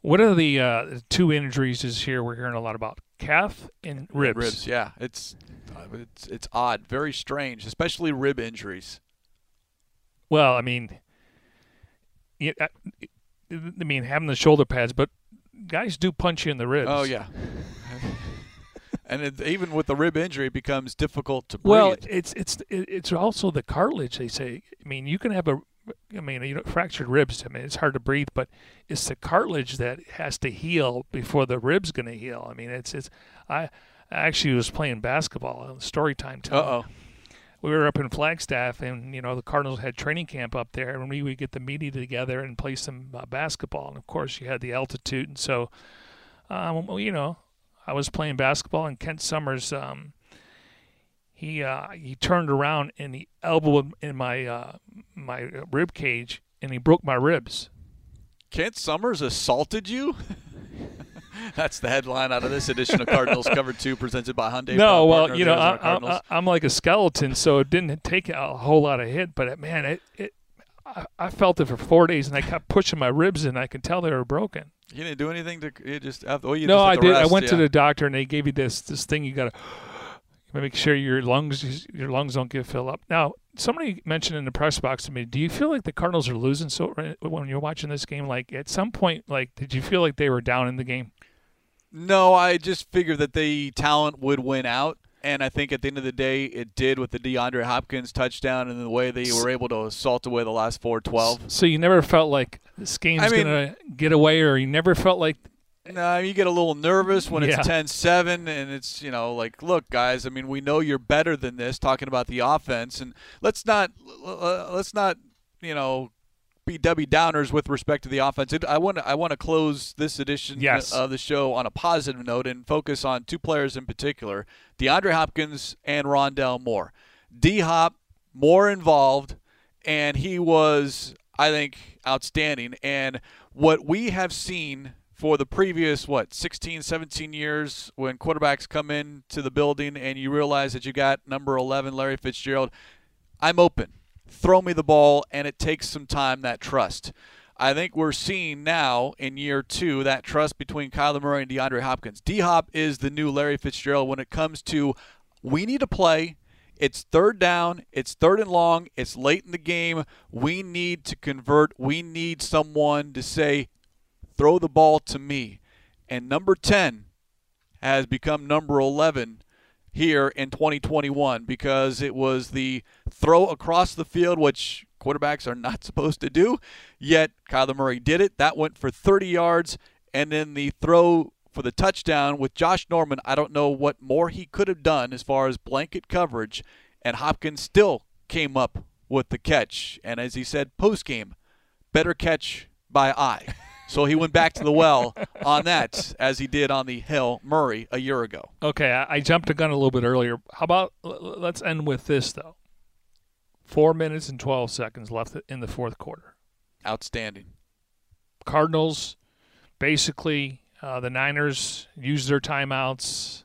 Speaker 2: What are the uh, two injuries is here we're hearing a lot about? Calf and ribs.
Speaker 1: Ribs, yeah. It's uh, it's it's odd, very strange, especially rib injuries.
Speaker 2: Well, I mean, yeah, I mean having the shoulder pads, but guys do punch you in the ribs.
Speaker 1: Oh yeah. and it, even with the rib injury, it becomes difficult to breathe.
Speaker 2: Well, it's it's it's also the cartilage. They say. I mean, you can have a, I mean, you know, fractured ribs. I mean, it's hard to breathe, but it's the cartilage that has to heal before the rib's going to heal. I mean, it's it's. I, I actually was playing basketball. On story time.
Speaker 1: uh oh.
Speaker 2: We were up in Flagstaff, and you know the Cardinals had training camp up there, and we would get the media together and play some uh, basketball. And of course, you had the altitude, and so, um, you know, I was playing basketball, and Kent Somers, um, he uh, he turned around and he elbowed in my uh, my rib cage, and he broke my ribs.
Speaker 1: Kent Somers assaulted you? That's the headline out of this edition of Cardinals Cover 2 presented by Hyundai.
Speaker 2: No, well, you know, I, I. I, I'm like a skeleton, so it didn't take a whole lot of hit, but it, man, it, it I, I felt it for four days, and I kept pushing my ribs, and I could tell they were broken.
Speaker 1: you didn't do anything to you just oh you
Speaker 2: no,
Speaker 1: just
Speaker 2: I did. I
Speaker 1: rest,
Speaker 2: went to the doctor, and they gave you this this thing you got to make sure your lungs your lungs don't get filled up. Now, somebody mentioned in the press box to me, do you feel like the Cardinals are losing? So when you're watching this game, like at some point, like did you feel like they were down in the game?
Speaker 1: No, I just figured that the talent would win out. And I think at the end of the day, it did with the DeAndre Hopkins touchdown and the way they were able to assault away the last four twelve.
Speaker 2: So you never felt like this game's
Speaker 1: I mean-
Speaker 2: gonna get away, or you never felt like
Speaker 1: No, you get a little nervous when it's
Speaker 2: Yeah.
Speaker 1: 10-7 and it's, you know, like, look, guys, I mean, we know you're better than this talking about the offense and let's not let's not, you know, be Debbie Downers with respect to the offense. I want to I want to close this edition uh,
Speaker 2: Yes.
Speaker 1: of the show on a positive note and focus on two players in particular, DeAndre Hopkins and Rondale Moore. D Hop more involved and he was I think outstanding and what we have seen for the previous what 16 17 years when quarterbacks come into the building and you realize that you got number 11 Larry Fitzgerald I'm open throw me the ball and it takes some time that trust I think we're seeing now in year two that trust between Kyler Murray and DeAndre Hopkins. D Hop is the new Larry Fitzgerald when it comes to we need to play. It's third down. It's third and long. It's late in the game. We need to convert. We need someone to say, throw the ball to me. And number 10 has become number 11 here in 2021 because it was the throw across the field, which quarterbacks are not supposed to do. Yet Kyler Murray did it. That went for 30 yards. And then the throw for the touchdown with Josh Norman, I don't know what more he could have done as far as blanket coverage. And Hopkins still came up with the catch. And as he said post game, better catch by eye. So he went back to the well on that, as he did on the Hail Murray a year ago.
Speaker 2: Okay, I, I jumped the gun a little bit earlier. How about let's end with this though. Four minutes and twelve seconds left in the fourth quarter.
Speaker 1: Outstanding.
Speaker 2: Cardinals, basically, uh, the Niners used their timeouts,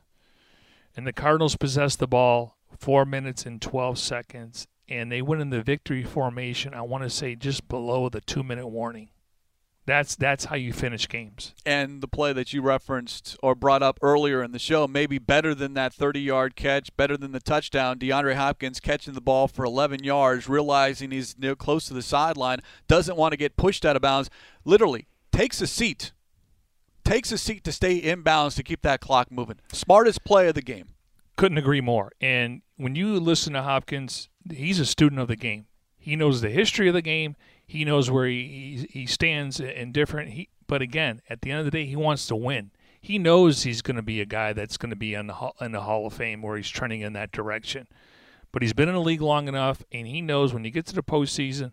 Speaker 2: and the Cardinals possessed the ball four minutes and twelve seconds, and they went in the victory formation. I want to say just below the two-minute warning. That's that's how you finish games.
Speaker 1: and the play that you referenced or brought up earlier in the show, maybe better than that 30 yard catch, better than the touchdown. DeAndre Hopkins catching the ball for 11 yards, realizing he's near close to the sideline, doesn't want to get pushed out of bounds, literally takes a seat. Takes a seat to stay in bounds to keep that clock moving. Smartest play of the game.
Speaker 2: Couldn't agree more. And when you listen to Hopkins, he's a student of the game. He knows the history of the game. He knows where he he, he stands in different. He, but again, at the end of the day, he wants to win. He knows he's going to be a guy that's going to be in the in the Hall of Fame where he's trending in that direction. But he's been in the league long enough, and he knows when you get to the postseason,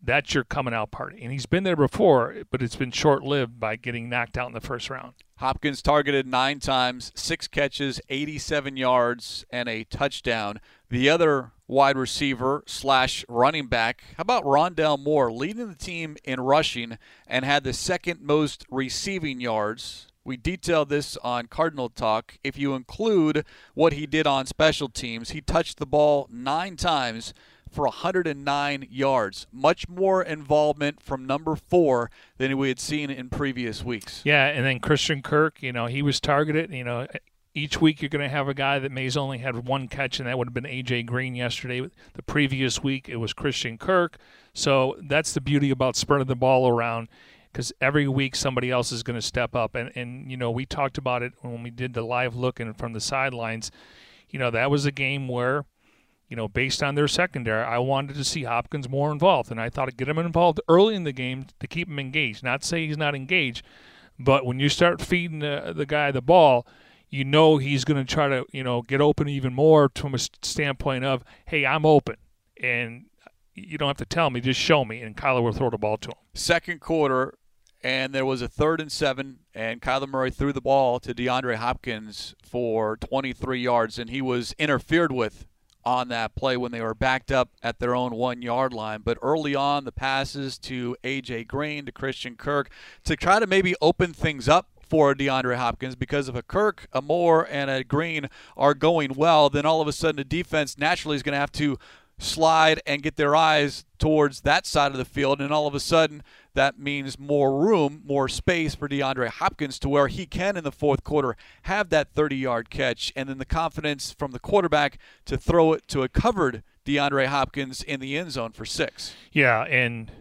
Speaker 2: that's your coming out party. And he's been there before, but it's been short lived by getting knocked out in the first round.
Speaker 1: Hopkins targeted nine times, six catches, 87 yards, and a touchdown. The other wide receiver slash running back, how about Rondale Moore, leading the team in rushing and had the second most receiving yards. We detailed this on Cardinal Talk. If you include what he did on special teams, he touched the ball nine times for 109 yards. Much more involvement from number four than we had seen in previous weeks.
Speaker 2: Yeah, and then Christian Kirk, you know, he was targeted. You know, each week you're going to have a guy that may's only had one catch, and that would have been A.J. Green yesterday. The previous week it was Christian Kirk. So that's the beauty about spreading the ball around because every week somebody else is going to step up. And, and, you know, we talked about it when we did the live look and from the sidelines. You know, that was a game where – you know, based on their secondary, I wanted to see Hopkins more involved, and I thought I'd get him involved early in the game to keep him engaged. Not say he's not engaged, but when you start feeding the, the guy the ball, you know he's going to try to, you know, get open even more from a standpoint of, hey, I'm open, and you don't have to tell me, just show me, and Kyler will throw the ball to him.
Speaker 1: Second quarter, and there was a third and seven, and Kyler Murray threw the ball to DeAndre Hopkins for 23 yards, and he was interfered with on that play when they were backed up at their own one yard line. But early on, the passes to A.J. Green, to Christian Kirk, to try to maybe open things up for DeAndre Hopkins because if a Kirk, a Moore, and a Green are going well, then all of a sudden the defense naturally is going to have to slide and get their eyes towards that side of the field. And all of a sudden, that means more room, more space for DeAndre Hopkins to where he can, in the fourth quarter, have that 30 yard catch. And then the confidence from the quarterback to throw it to a covered DeAndre Hopkins in the end zone for six.
Speaker 2: Yeah. And.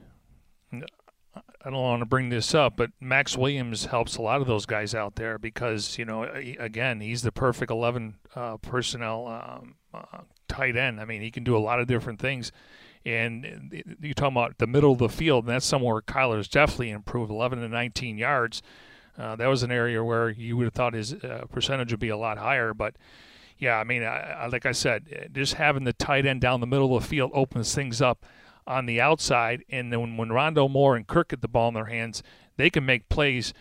Speaker 2: I don't want to bring this up, but Maxx Williams helps a lot of those guys out there because you know, again, he's the perfect 11 uh, personnel um, uh, tight end. I mean, he can do a lot of different things. And you're talking about the middle of the field, and that's somewhere Kyler's definitely improved 11 to 19 yards. Uh, that was an area where you would have thought his uh, percentage would be a lot higher. But yeah, I mean, I, I, like I said, just having the tight end down the middle of the field opens things up on the outside. And then when, when Rondale Moore and Kirk get the ball in their hands, they can make plays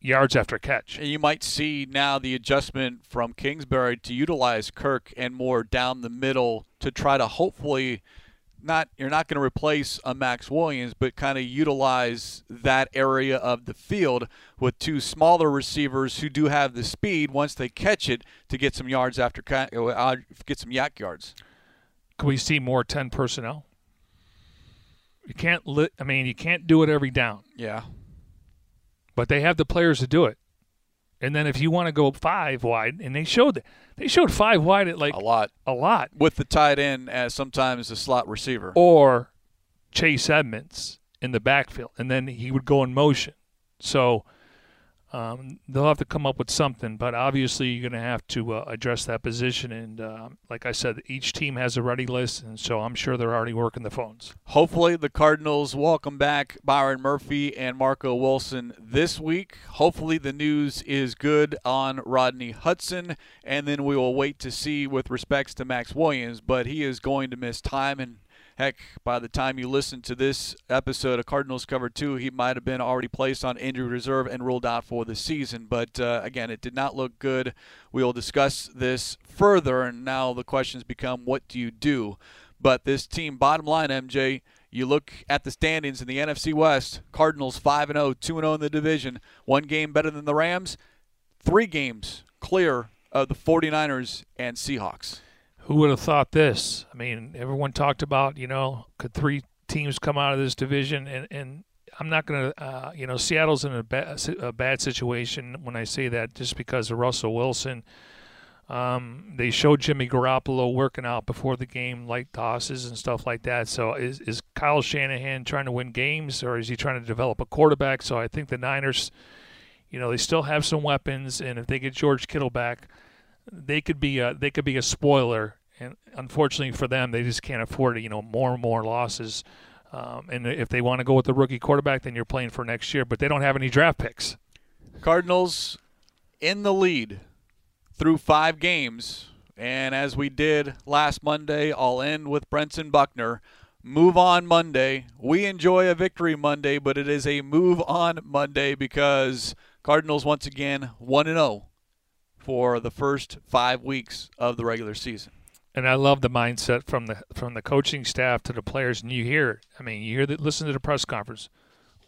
Speaker 2: yards after catch.
Speaker 1: You might see now the adjustment from Kingsbury to utilize Kirk and Moore down the middle to try to hopefully not you're not going to replace a Maxx Williams, but kind of utilize that area of the field with two smaller receivers who do have the speed once they catch it to get some yards after uh, get some YAC yards.
Speaker 2: Can we see more ten personnel? You can't. Li- I mean, you can't do it every down.
Speaker 1: Yeah
Speaker 2: but they have the players to do it. And then if you want to go five wide, and they showed that they showed five wide at like
Speaker 1: a lot,
Speaker 2: a lot
Speaker 1: with the tight end as sometimes a slot receiver
Speaker 2: or Chase Edmonds in the backfield, and then he would go in motion. So um, they'll have to come up with something, but obviously you're going to have to uh, address that position. And uh, like I said, each team has a ready list, and so I'm sure they're already working the phones.
Speaker 1: Hopefully, the Cardinals welcome back Byron Murphy and Marco Wilson this week. Hopefully, the news is good on Rodney Hudson, and then we will wait to see with respects to Maxx Williams, but he is going to miss time and Heck, by the time you listen to this episode of Cardinals Cover 2, he might have been already placed on injury reserve and ruled out for the season. But uh, again, it did not look good. We will discuss this further, and now the questions become what do you do? But this team, bottom line, MJ, you look at the standings in the NFC West Cardinals 5 0, 2 0 in the division, one game better than the Rams, three games clear of the 49ers and Seahawks
Speaker 2: who would have thought this? I mean, everyone talked about, you know, could three teams come out of this division? And, and I'm not going to, uh, you know, Seattle's in a, ba- a bad situation when I say that just because of Russell Wilson. Um, they showed Jimmy Garoppolo working out before the game, light tosses and stuff like that. So is, is Kyle Shanahan trying to win games or is he trying to develop a quarterback? So I think the Niners, you know, they still have some weapons, and if they get George Kittle back, they could be a, they could be a spoiler and unfortunately for them, they just can't afford you know more and more losses Um, and if they want to go with the rookie quarterback, then you're playing for next year. But they don't have any draft picks.
Speaker 1: Cardinals in the lead through five games. And as we did last Monday, I'll end with Brentson Buckner. Move on Monday. We enjoy a victory Monday, but it is a move on Monday because Cardinals once again 1 0 for the first five weeks of the regular season.
Speaker 2: And I love the mindset from the from the coaching staff to the players. And you hear, I mean, you hear that. Listen to the press conference,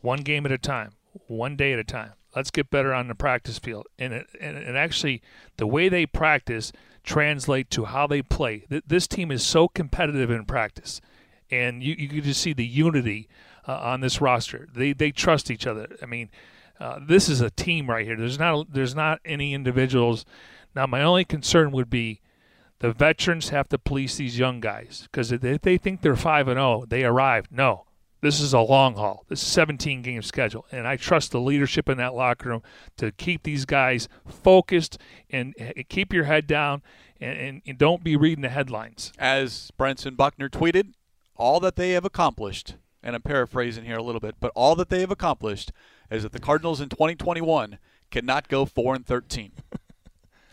Speaker 2: one game at a time, one day at a time. Let's get better on the practice field. And it, and, and actually, the way they practice translate to how they play. This team is so competitive in practice, and you you can just see the unity uh, on this roster. They they trust each other. I mean, uh, this is a team right here. There's not there's not any individuals. Now, my only concern would be the veterans have to police these young guys because if they think they're five and zero, oh, they arrived. No, this is a long haul. This is 17 game schedule, and I trust the leadership in that locker room to keep these guys focused and keep your head down and, and, and don't be reading the headlines.
Speaker 1: As Brentson Buckner tweeted, all that they have accomplished, and I'm paraphrasing here a little bit, but all that they have accomplished is that the Cardinals in 2021 cannot go four and 13.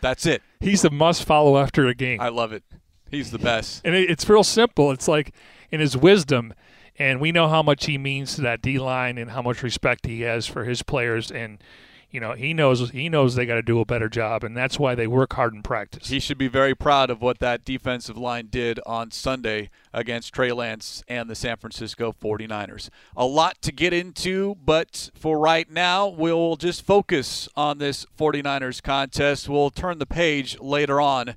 Speaker 1: That's it.
Speaker 2: He's a must follow after a game.
Speaker 1: I love it. He's the best.
Speaker 2: and it, it's real simple. It's like in his wisdom and we know how much he means to that D line and how much respect he has for his players and you know he knows he knows they got to do a better job and that's why they work hard in practice.
Speaker 1: He should be very proud of what that defensive line did on Sunday against Trey Lance and the San Francisco 49ers. A lot to get into, but for right now, we'll just focus on this 49ers contest. We'll turn the page later on